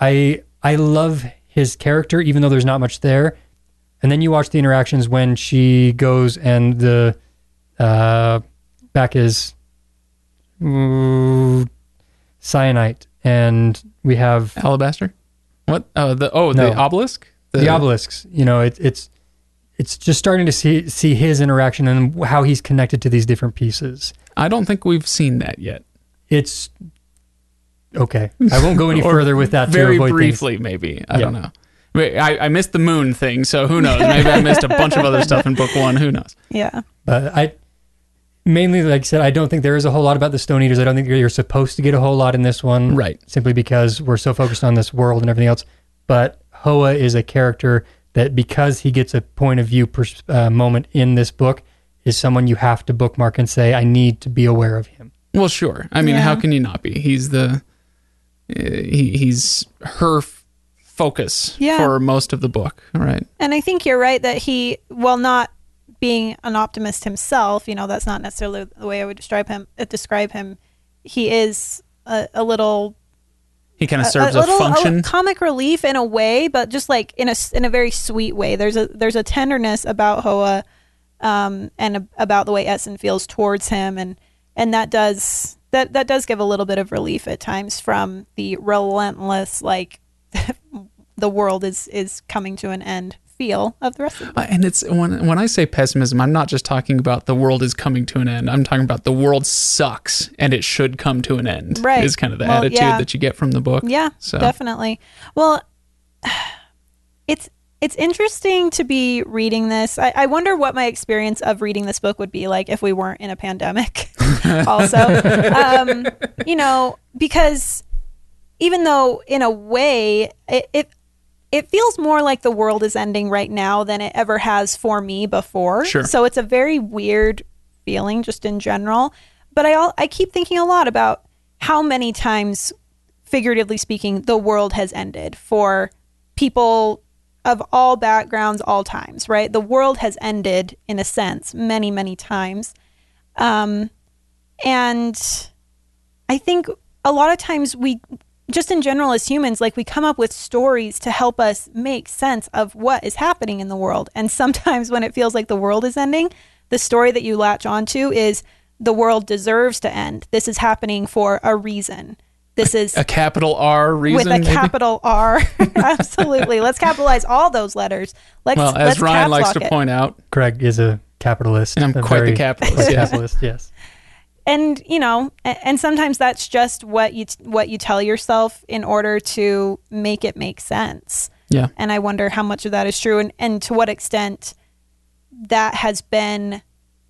I I love his character even though there's not much there. And then you watch the interactions when she goes and the uh, back is ooh, Syenite, and we have Alabaster? What? Oh, the oh, No. the obelisk? the, obelisks. You know, it, it's it's just starting to see see his interaction and how he's connected to these different pieces. I don't think we've seen that yet. It's okay. I won't go any <laughs> further with that. to Very avoid things. briefly, maybe. I Yeah. don't know. Wait, I, I missed the moon thing, so who knows? Maybe I missed a bunch of other <laughs> stuff in book one. Who knows? Yeah. But I mainly, like I said, I don't think there is a whole lot about the Stone Eaters. I don't think you're supposed to get a whole lot in this one, Right. Simply because we're so focused on this world and everything else. But Hoa is a character that, because he gets a point of view pers- uh, moment in this book, is someone you have to bookmark and say, "I need to be aware of him." Well, sure. I mean, Yeah. how can you not be? He's the uh, he, he's her f- focus Yeah. for most of the book, right? And I think you're right that he, while not being an optimist himself, you know, that's not necessarily the way I would describe him. Uh, describe him. He is a, a little He kind of serves a, little function. comic relief in a way, but just like in a in a very sweet way. There's a there's a tenderness about Hoa, um, and a, about the way Essun feels towards him, and and that does that that does give a little bit of relief at times from the relentless like <laughs> the world is is coming to an end feel of the rest of the and it's when when I say pessimism, I'm not just talking about the world is coming to an end. I'm talking about the world sucks and it should come to an end. Right. Is kind of the Well, attitude yeah. that you get from the book. Yeah, So definitely. Well, <sighs> it's it's interesting to be reading this. I, I wonder what my experience of reading this book would be like if we weren't in a pandemic. <laughs> also, <laughs> um, you know, because even though in a way it, it it feels more like the world is ending right now than it ever has for me before. Sure. So it's a very weird feeling just in general. But I all I keep thinking a lot about how many times figuratively speaking, the world has ended for people of all backgrounds, all times, right? The world has ended in a sense many, many times. Um, and I think a lot of times we, just in general as humans, like we come up with stories to help us make sense of what is happening in the world. And <laughs> sometimes when it feels like the world is ending, the story that you latch onto is the world deserves to end. This is happening for a reason. This is a capital R reason. with a maybe? capital R. <laughs> Absolutely. Let's capitalize all those letters. Let's Well, as let's Ryan likes to it. point out, Craig is a capitalist. And I'm a quite the <laughs> capitalist, yes. capitalist, yes. And you know, and sometimes that's just what you what you tell yourself in order to make it make sense. yeah, And I wonder how much of that is true and, and to what extent that has been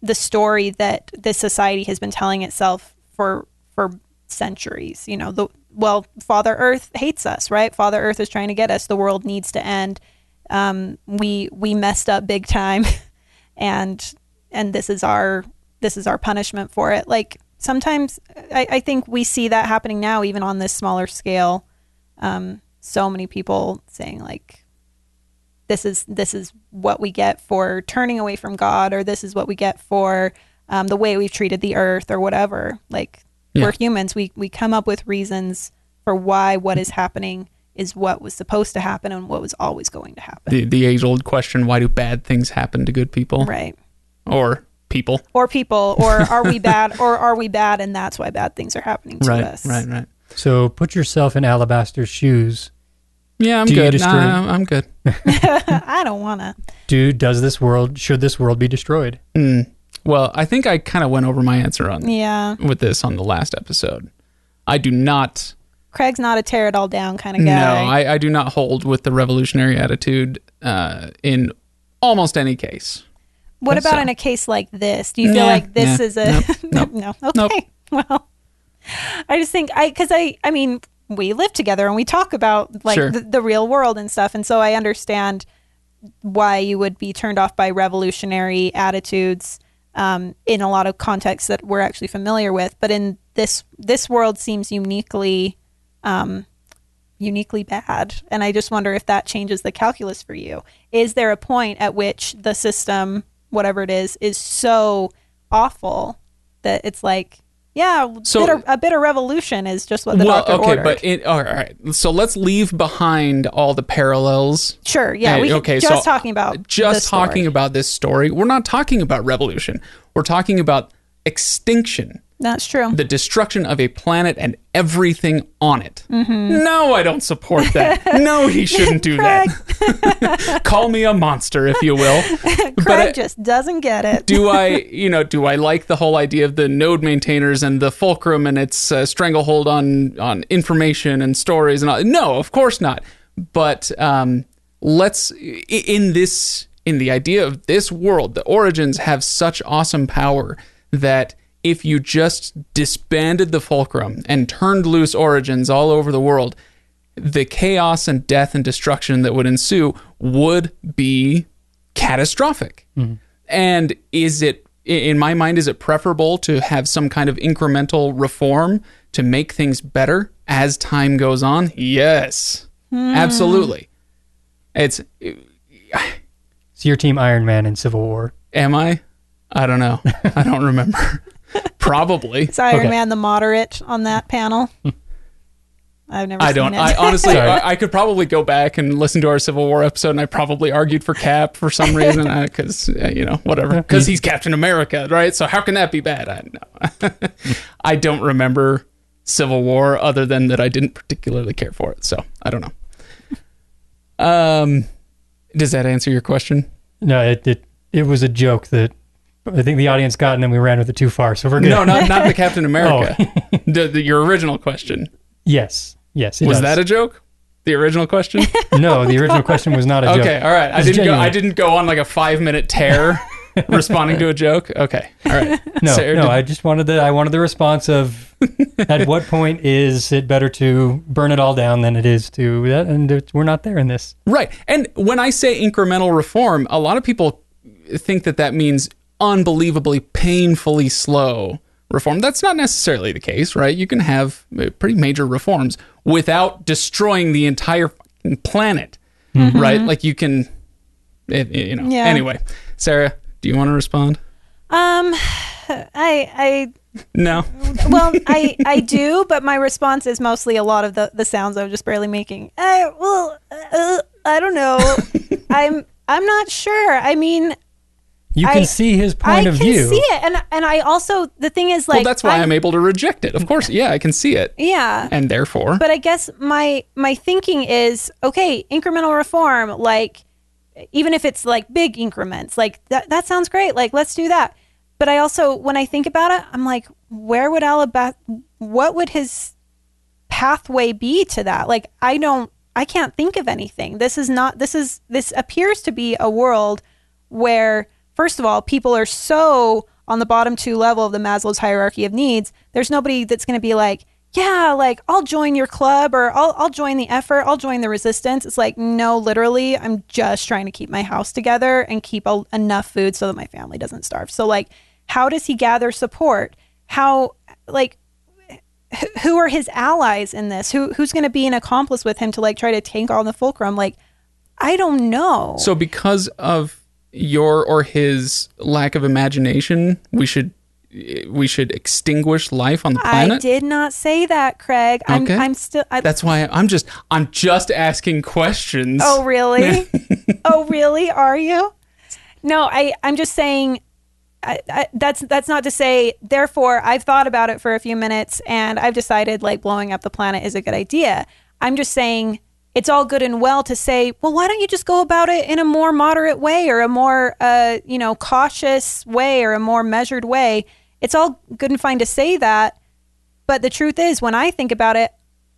the story that this society has been telling itself for for centuries. You know, the well, Father Earth hates us, right? Father Earth is trying to get us. The world needs to end. Um, we we messed up big time, <laughs> and and this is our this is our punishment for it. Like sometimes I, I think we see that happening now, even on this smaller scale. Um, so many people saying like this is this is what we get for turning away from God, or this is what we get for um, the way we've treated the earth, or whatever. Like Yeah. we're humans, we we come up with reasons for why what is happening is what was supposed to happen and what was always going to happen. the the age old question: Why do bad things happen to good people right. or people? Or people, or <laughs> are we bad, or are we bad, and that's why bad things are happening to Right, us. right, right. So put yourself in Alabaster's shoes. Yeah, I'm Do good. Nah, I'm good. <laughs> <laughs> I don't wanna. Do does this world should this world be destroyed? Mm. Well, I think I kind of went over my answer on Yeah, with this on the last episode. I do not. Craig's not a tear it all down kind of guy. No, I, I do not hold with the revolutionary attitude uh, in almost any case. What about so. in a case like this? Do you feel like this nah, is a <laughs> nope, no? nope. Okay, well, I just think I because I I mean we live together and we talk about like Sure. the, the real world and stuff, and so I understand why you would be turned off by revolutionary attitudes um, in a lot of contexts that we're actually familiar with. But in this this world seems uniquely um, uniquely bad, and I just wonder if that changes the calculus for you. Is there a point at which the system, whatever it is, is so awful that it's like, yeah, So- bit of, a bit of revolution is just what the well, doctor okay, ordered. but it, all right. So let's leave behind all the parallels. sure, yeah, Hey, we okay, just so talking about just this story. talking about this story. We're not talking about revolution. We're talking about extinction, That's true. the destruction of a planet and everything on it. Mm-hmm. No, I don't support that. <laughs> no, he shouldn't do that. <laughs> Call me a monster, if you will. <laughs> but Craig I- just doesn't get it. do I, you know, do I like the whole idea of the node maintainers and the fulcrum and its uh, stranglehold on on information and stories and all? No, of course not. But um, let's in this in the idea of this world, the orogenes have such awesome power that if you just disbanded the fulcrum and turned loose orogenes all over the world, the chaos and death and destruction that would ensue would be catastrophic. Mm-hmm. And is it, in my mind, is it preferable to have some kind of incremental reform to make things better as time goes on? Yes, hmm. absolutely. It's, So your team Iron Man in Civil War. am I? I don't know. I don't remember. <laughs> Probably. Is Iron Okay. Man the moderate on that panel? I've never. I seen don't. It. I honestly, I, I could probably go back and listen to our Civil War episode, and I probably argued for Cap for some reason, <laughs> because uh, you know, whatever, because he's Captain America, right? So how can that be bad? I know. <laughs> I don't remember Civil War other than that I didn't particularly care for it, so I don't know. Um, does that answer your question? No, it it, it was a joke that I think the audience got, and then we ran with it too far. So we're good. No, not not the Captain <laughs> America. Oh. <laughs> the, the, your original question yes, yes. It was does. that a joke? The original question. <laughs> no? The original question was not a joke. Okay, all right. I didn't go. I didn't go on like a five minute tear responding to a joke. Okay, all right. No, Sarah, no. did- I just wanted the I wanted the response of at what point is it better to burn it all down than it is to that, and we're not there in this. right. And when I say incremental reform, a lot of people think that that means unbelievably painfully slow reform. That's not necessarily the case, right? You can have uh, pretty major reforms without destroying the entire fucking planet, right? Like you can, it, it- you know. Yeah. Anyway, Sarah, do you want to respond? Um, I I. No. Well I <laughs> I do, but my response is mostly a lot of the the sounds I was just barely making. I well uh, I don't know. <laughs> I'm I'm not sure. I mean, You can I- see his point I of can see it, and and I also the thing is like well, that's why I'm, able to reject it. Of course, yeah, I can see it, yeah. and therefore, But I guess my my thinking is okay, incremental reform, like even if it's like big increments, like that that sounds great. Like let's do that. But I also when I think about it, I'm like, where would Alabama what would his pathway be to that? Like I don't I can't think of anything. This is not this is this appears to be a world where first of all, people are so on the bottom two level of the Maslow's hierarchy of needs. There's nobody that's going to be like, yeah, like I'll join your club or I'll I'll join the effort, I'll join the resistance. It's like, no, literally, I'm just trying to keep my house together and keep a, enough food so that my family doesn't starve. So like, how does he gather support? How like who are his allies in this? Who who's going to be an accomplice with him to like try to tank on the fulcrum? Like, I don't know. so because of your or his lack of imagination, we should we should extinguish life on the planet. I did not say that, Craig. I'm Okay. I'm still. I, That's why I'm just I'm just asking questions. oh really? <laughs> oh really? Are you? No, I I'm just saying. I, I, that's that's not to say. Therefore, I've thought about it for a few minutes and I've decided like blowing up the planet is a good idea. I'm just saying it's all good and well to say, well, why don't you just go about it in a more moderate way or a more uh, you know cautious way or a more measured way? It's all good and fine to say that, but the truth is, when I think about it,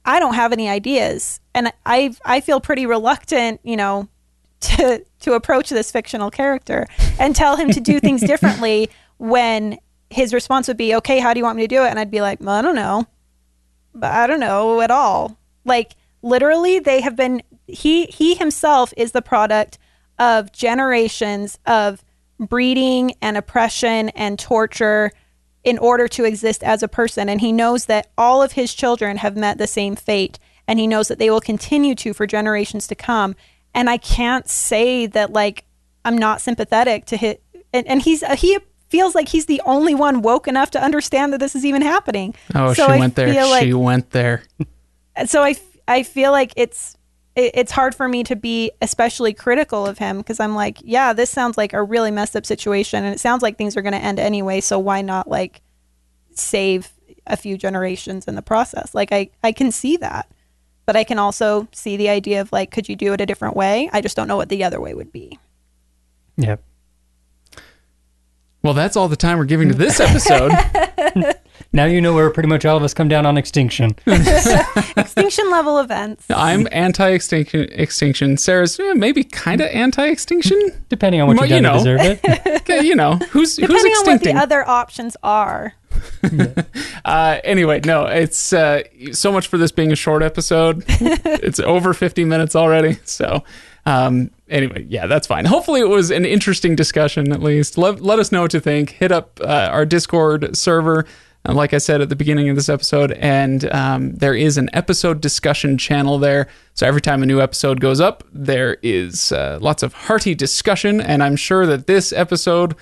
I don't have any ideas, and I I feel pretty reluctant, you know, <laughs> to to approach this fictional character and tell him to do things <laughs> differently when his response would be, "Okay, how do you want me to do it?" And I'd be like, well, "I don't know, but I don't know at all." Like literally, they have been he he himself is the product of generations of breeding and oppression and torture in order to exist as a person. And he knows that all of his children have met the same fate. And he knows that they will continue to for generations to come. And I can't say that, like, I'm not sympathetic to hit. And, and he's, uh, he feels like he's the only one woke enough to understand that this is even happening. Oh, So she I went there. feel like- she went there. <laughs> so I, I feel like it's it's hard for me to be especially critical of him because I'm like, yeah, this sounds like a really messed up situation, and it sounds like things are going to end anyway. So why not like save a few generations in the process? Like I I can see that, but I can also see the idea of like, could you do it a different way? I just don't know what the other way would be. Yep. Well, that's all the time we're giving to this episode. <laughs> Now you know where pretty much all of us come down on extinction. <laughs> <laughs> Extinction level events. I'm anti-extinction. Extinction. Sarah's eh, maybe kind of anti-extinction. Depending on what Well, you've done you know. to deserve it. <laughs> Okay, you know who's who's Depending on what the other options are. Uh, anyway, no, it's uh, so much for this being a short episode. it's over 50 minutes already. So, um, anyway, yeah, that's fine. Hopefully, it was an interesting discussion at least. Let, let us know what you think. Hit up uh, our Discord server. Uh, Like I said at the beginning of this episode, and um, there is an episode discussion channel there. So every time a new episode goes up, there is uh, lots of hearty discussion, and I'm sure that this episode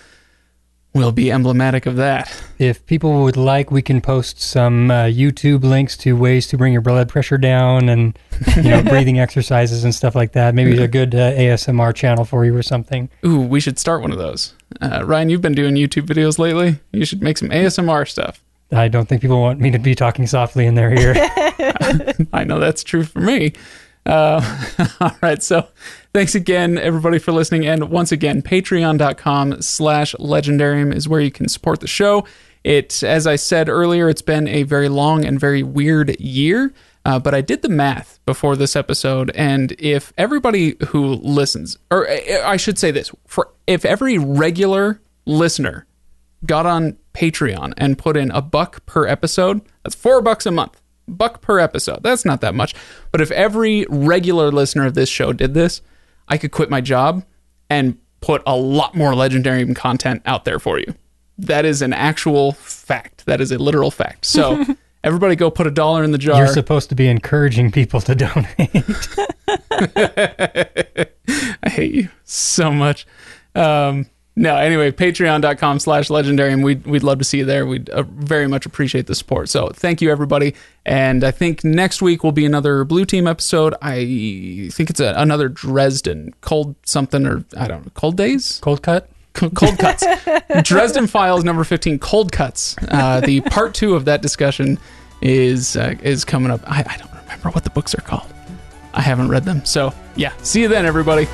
will be emblematic of that. If people would like, we can post some uh, YouTube links to ways to bring your blood pressure down and you know <laughs> breathing exercises and stuff like that. Maybe a good uh, ASMR channel for you or something. Ooh, we should start one of those. Uh, Ryan, you've been doing YouTube videos lately. You should make some ASMR stuff. I don't think people want me to be talking softly in their ear. <laughs> <laughs> I know that's true for me. Uh, <laughs> all right, so thanks again, everybody, for listening. And once again, patreon.com slash legendarium is where you can support the show. It, as I said earlier, it's been a very long and very weird year. Uh, but I did the math before this episode, and if everybody who listens, or uh, I should say this, for if every regular listener got on Patreon and put in a buck per episode, that's four bucks a month. Buck per episode. That's not that much. But if every regular listener of this show did this, I could quit my job and put a lot more legendary content out there for you. That is an actual fact. That is a literal fact. So <laughs> everybody go put a dollar in the jar. You're supposed to be encouraging people to donate. <laughs> I hate you so much. Um, no, anyway, patreon.com slash legendarium. We'd, we'd love to see you there. We'd uh, very much appreciate the support. So thank you, everybody. And I think next week will be another Blue Team episode. I think it's a, another Dresden, cold something, or I don't know, cold days? Cold cut. C- Cold cuts. <laughs> Dresden Files number 15, cold cuts. Uh, the part two of that discussion is uh, is coming up. I, I don't remember what the books are called. I haven't read them. So, yeah, see you then, everybody.